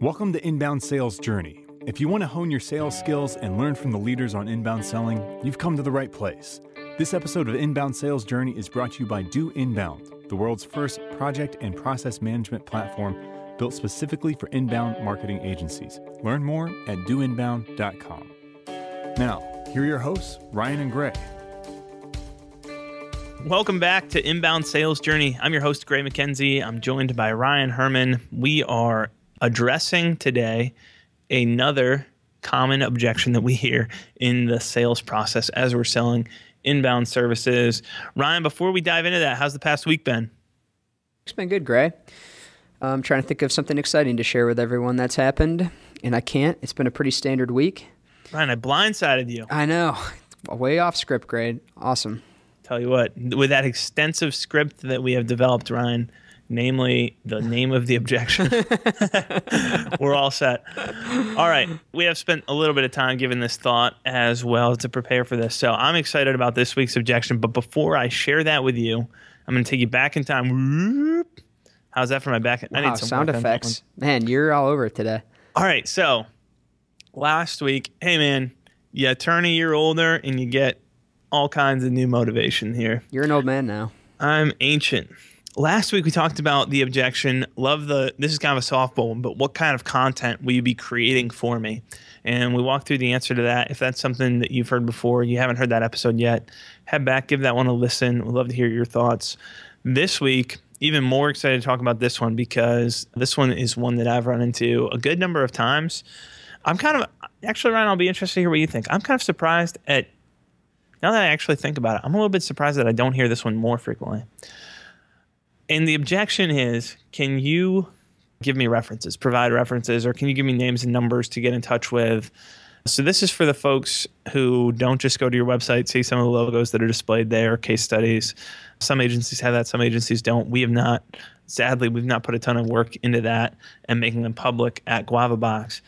Welcome to Inbound Sales Journey. If you want to hone your sales skills and learn from the leaders on inbound selling, you've come to the right place. This episode of Inbound Sales Journey is brought to you by Do Inbound, the world's first project and process management platform built specifically for inbound marketing agencies. Learn more at doinbound.com. Now, here are your hosts, Ryan and Gray. Welcome back to Inbound Sales Journey. I'm your host, Gray MacKenzie. I'm joined by Ryan Herman. We are addressing today another common objection that we hear in the sales process as we're selling inbound services. Ryan, before we dive into that, how's the past week been? It's been good, Gray. I'm trying to think of something exciting to share with everyone that's happened, and I can't. It's been a pretty standard week. Ryan, I blindsided you. I know. Way off script, Gray. Awesome. Tell you what, with that extensive script that we have developed, Ryan, namely the name of the objection. We're all set. All right. We have spent a little bit of time giving this thought as well to prepare for this. So I'm excited about this week's objection. But before I share that with you, I'm going to take you back in time. How's that for my back? I need some sound effects. Man, you're all over it today. All right. So last week, hey, man, you turn a year older and you get all kinds of new motivation here. You're an old man now. I'm ancient last week we talked about the objection. Love the this is kind of a softball one, but what kind of content will you be creating for me? And we walked through the answer to that. If that's something that you've heard before, you haven't heard that episode yet, head back, give that one a listen. We'd love to hear your thoughts. This week, even more excited to talk about this one because this one is one that I've run into a good number of times. I'm kind of actually Ryan, I'll be interested to hear what you think. I'm kind of surprised at now that I actually think about it, I'm a little bit surprised that I don't hear this one more frequently. And the objection is can you give me references, provide references, or can you give me names and numbers to get in touch with? So, this is for the folks who don't just go to your website, see some of the logos that are displayed there, case studies. Some agencies have that, some agencies don't. We have not, sadly, we've not put a ton of work into that and making them public at GuavaBox.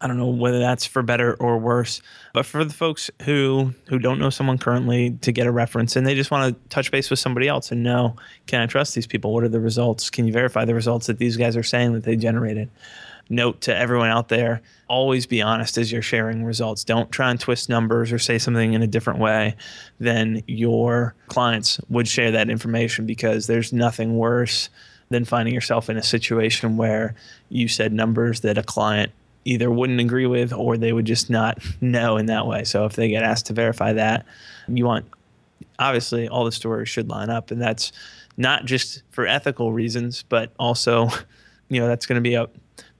I don't know whether that's for better or worse, but for the folks who who don't know someone currently to get a reference and they just want to touch base with somebody else and know, can I trust these people? What are the results? Can you verify the results that these guys are saying that they generated? Note to everyone out there, always be honest as you're sharing results. Don't try and twist numbers or say something in a different way than your clients would share that information because there's nothing worse than finding yourself in a situation where you said numbers that a client either wouldn't agree with or they would just not know in that way. So if they get asked to verify that, you want obviously all the stories should line up and that's not just for ethical reasons, but also, you know, that's going to be a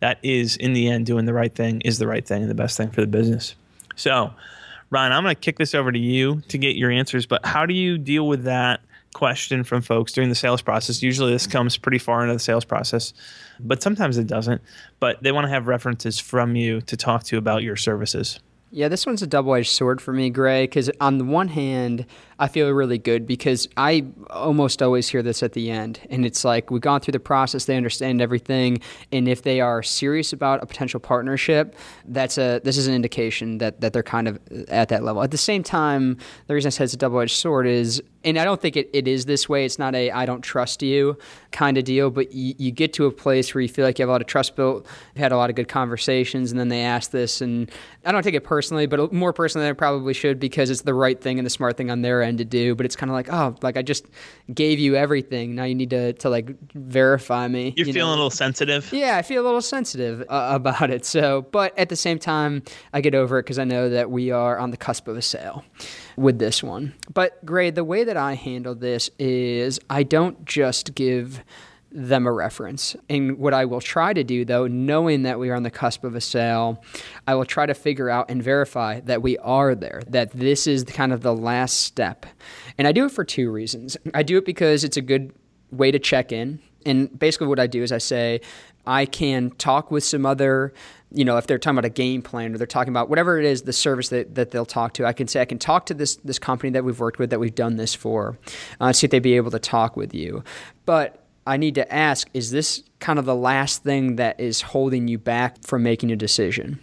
that is in the end doing the right thing is the right thing and the best thing for the business. So, Ryan, I'm going to kick this over to you to get your answers, but how do you deal with that question from folks during the sales process. Usually, this comes pretty far into the sales process, but sometimes it doesn't. But they want to have references from you to talk to about your services. Yeah, this one's a double edged sword for me, Gray, because on the one hand, I feel really good because I almost always hear this at the end. And it's like we've gone through the process, they understand everything. And if they are serious about a potential partnership, that's a this is an indication that, that they're kind of at that level. At the same time, the reason I said it's a double edged sword is and I don't think it, it is this way. It's not a I don't trust you kind of deal, but you, you get to a place where you feel like you have a lot of trust built, you've had a lot of good conversations, and then they ask this. And I don't take it personally, but more personally than I probably should because it's the right thing and the smart thing on their end to do, but it's kind of like, oh, like I just gave you everything. Now you need to, to like verify me. You're you feeling know? a little sensitive. Yeah, I feel a little sensitive uh, about it. So, but at the same time, I get over it because I know that we are on the cusp of a sale with this one. But Gray, the way that I handle this is I don't just give them a reference. And what I will try to do, though, knowing that we are on the cusp of a sale, I will try to figure out and verify that we are there, that this is kind of the last step. And I do it for two reasons. I do it because it's a good way to check in. And basically, what I do is I say, I can talk with some other you know, if they're talking about a game plan or they're talking about whatever it is, the service that, that they'll talk to, I can say, I can talk to this, this company that we've worked with, that we've done this for, uh, see if they'd be able to talk with you. But I need to ask is this kind of the last thing that is holding you back from making a decision?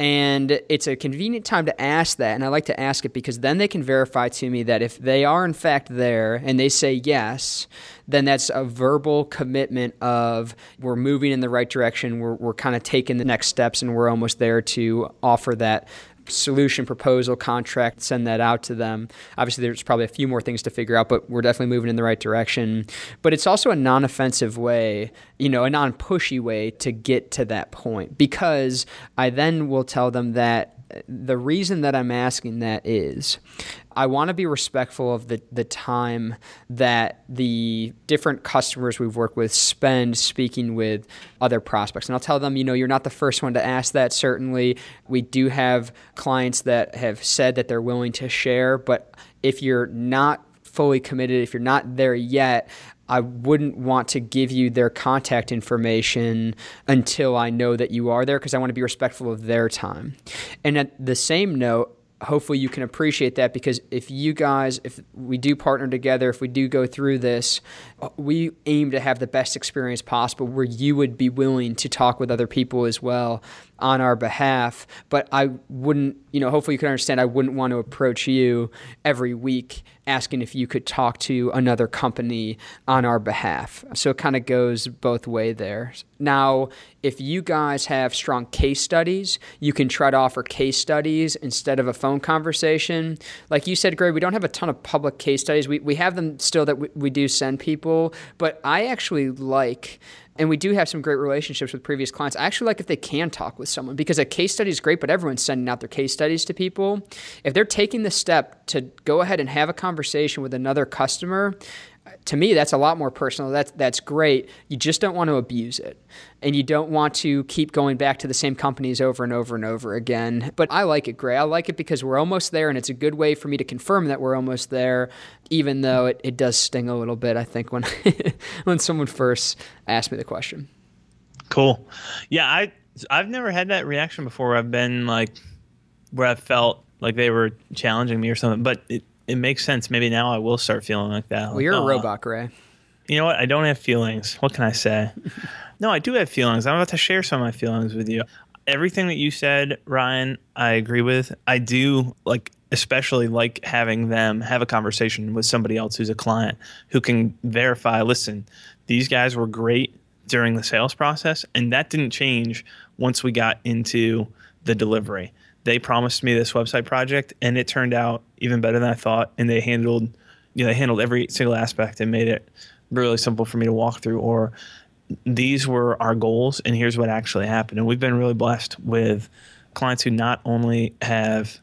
And it's a convenient time to ask that. And I like to ask it because then they can verify to me that if they are in fact there and they say yes, then that's a verbal commitment of we're moving in the right direction. We're, we're kind of taking the next steps and we're almost there to offer that solution proposal contract send that out to them. Obviously there's probably a few more things to figure out but we're definitely moving in the right direction. But it's also a non-offensive way you know a non-pushy way to get to that point because i then will tell them that the reason that I'm asking that is I want to be respectful of the, the time that the different customers we've worked with spend speaking with other prospects. And I'll tell them, you know, you're not the first one to ask that, certainly. We do have clients that have said that they're willing to share, but if you're not fully committed, if you're not there yet, I wouldn't want to give you their contact information until I know that you are there because I want to be respectful of their time. And at the same note, hopefully you can appreciate that because if you guys if we do partner together if we do go through this we aim to have the best experience possible where you would be willing to talk with other people as well on our behalf but i wouldn't you know hopefully you can understand i wouldn't want to approach you every week asking if you could talk to another company on our behalf. So it kind of goes both way there. Now if you guys have strong case studies you can try to offer case studies instead of a phone conversation. Like you said gray we don't have a ton of public case studies. We, we have them still that we, we do send people but i actually like and we do have some great relationships with previous clients. I actually like if they can talk with someone because a case study is great, but everyone's sending out their case studies to people. If they're taking the step to go ahead and have a conversation with another customer, to me that's a lot more personal. That's that's great. You just don't want to abuse it. And you don't want to keep going back to the same companies over and over and over again. But i like it gray i like it because we're almost there and it's a good way for me to confirm that we're almost there even though it, it does sting a little bit i think when when someone first asked me the question. Cool. Yeah i i've never had that reaction before where i've been like where i felt like they were challenging me or something but it, it makes sense. Maybe now I will start feeling like that. Well, like, you're oh, a robot, Gray. You know what? I don't have feelings. What can I say? no, I do have feelings. I'm about to share some of my feelings with you. Everything that you said, Ryan, I agree with. I do like especially like having them have a conversation with somebody else who's a client who can verify, listen, these guys were great during the sales process and that didn't change once we got into the delivery they promised me this website project and it turned out even better than I thought. And they handled, you know, they handled every single aspect and made it really simple for me to walk through. Or these were our goals and here's what actually happened. And we've been really blessed with clients who not only have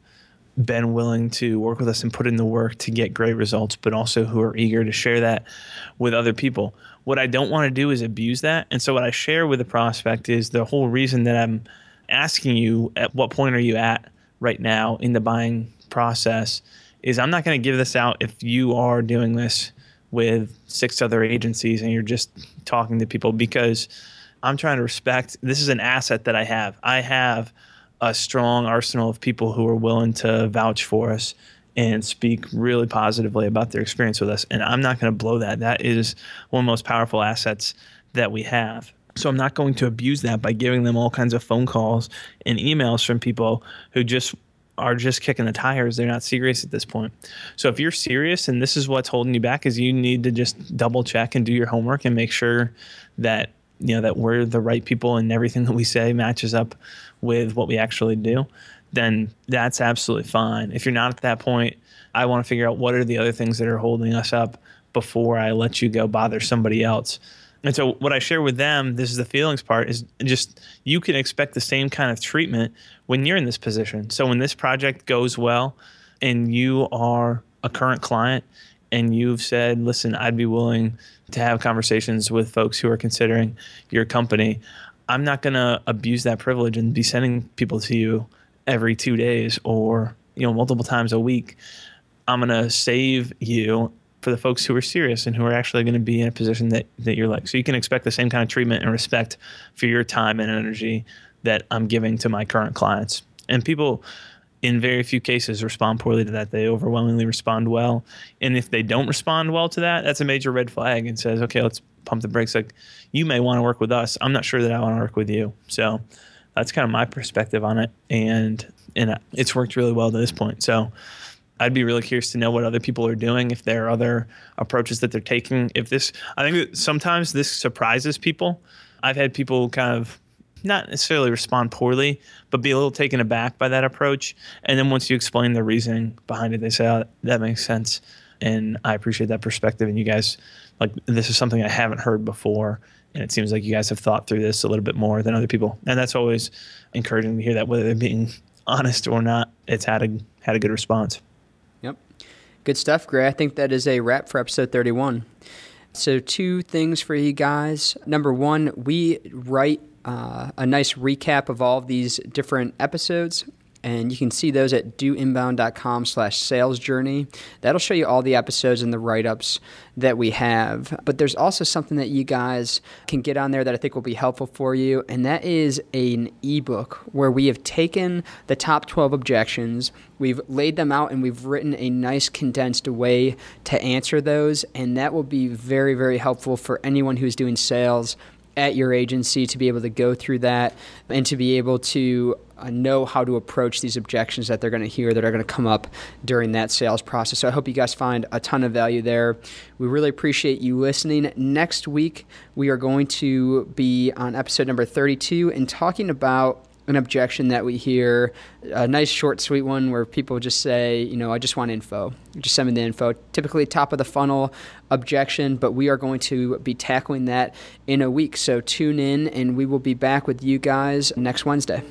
been willing to work with us and put in the work to get great results, but also who are eager to share that with other people. What I don't want to do is abuse that. And so what I share with the prospect is the whole reason that I'm asking you at what point are you at right now in the buying process is I'm not going to give this out if you are doing this with six other agencies and you're just talking to people because I'm trying to respect this is an asset that I have. I have a strong arsenal of people who are willing to vouch for us and speak really positively about their experience with us. And I'm not going to blow that. That is one of the most powerful assets that we have. So I'm not going to abuse that by giving them all kinds of phone calls and emails from people who just are just kicking the tires. They're not serious at this point. So if you're serious and this is what's holding you back is you need to just double check and do your homework and make sure that you know that we're the right people and everything that we say matches up with what we actually do, then that's absolutely fine. If you're not at that point, I want to figure out what are the other things that are holding us up before I let you go bother somebody else. And so what I share with them, this is the feelings part, is just you can expect the same kind of treatment when you're in this position. So when this project goes well and you are a current client and you've said, listen, I'd be willing to have conversations with folks who are considering your company, I'm not going to abuse that privilege and be sending people to you every two days or you know multiple times a week. I'm going to save you for the folks who are serious and who are actually going to be in a position that, that you're like. So you can expect the same kind of treatment and respect for your time and energy that I'm giving to my current clients. And people, in very few cases, respond poorly to that. They overwhelmingly respond well. And if they don't respond well to that, that's a major red flag and says, okay, let's pump the brakes. Like, you may want to work with us. I'm not sure that I want to work with you. So, That's kind of my perspective on it, and and uh, it's worked really well to this point. So I'd be really curious to know what other people are doing, if there are other approaches that they're taking. If this, I think sometimes this surprises people. I've had people kind of not necessarily respond poorly, but be a little taken aback by that approach. And then once you explain the reasoning behind it, they say, oh, that makes sense. And I appreciate that perspective. And you guys, like, this is something I haven't heard before. And it seems like you guys have thought through this a little bit more than other people. And that's always encouraging to hear that, whether they're being honest or not, it's had a, had a good response. Good stuff, Gray. I think that is a wrap for episode 31. So, two things for you guys. Number one, we write uh, a nice recap of all of these different episodes and you can see those at doinbound.com slash sales journey. That'll show you all the episodes and the write-ups that we have. But there's also something that you guys can get on there that i think will be helpful for you and that is an ebook where we have taken the top 12 objections we've laid them out and we've written a nice condensed way to answer those and that will be very very helpful for anyone who's doing sales at your agency to be able to go through that and to be able to uh, know how to approach these objections that they're going to hear that are going to come up during that sales process. So I hope you guys find a ton of value there. We really appreciate you listening. Next week, we are going to be on episode number 32 and talking about an objection that we hear, a nice short, sweet one where people just say, you know, I just want info. Just send me the info. Typically, top of the funnel objection, but we are going to be tackling that in a week. So tune in, and we will be back with you guys next Wednesday.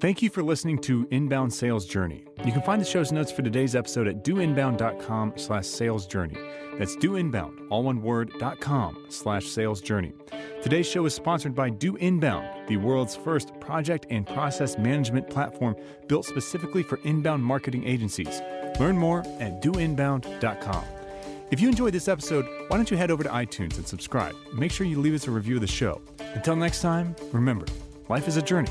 Thank you for listening to Inbound Sales Journey. You can find the show's notes for today's episode at doinbound.com slash sales journey. That's doinbound, all one word, dot com slash sales journey. Today's show is sponsored by Do Inbound, the world's first project and process management platform built specifically for inbound marketing agencies. Learn more at doinbound.com. If you enjoyed this episode, why don't you head over to iTunes and subscribe? Make sure you leave us a review of the show. Until next time, remember, life is a journey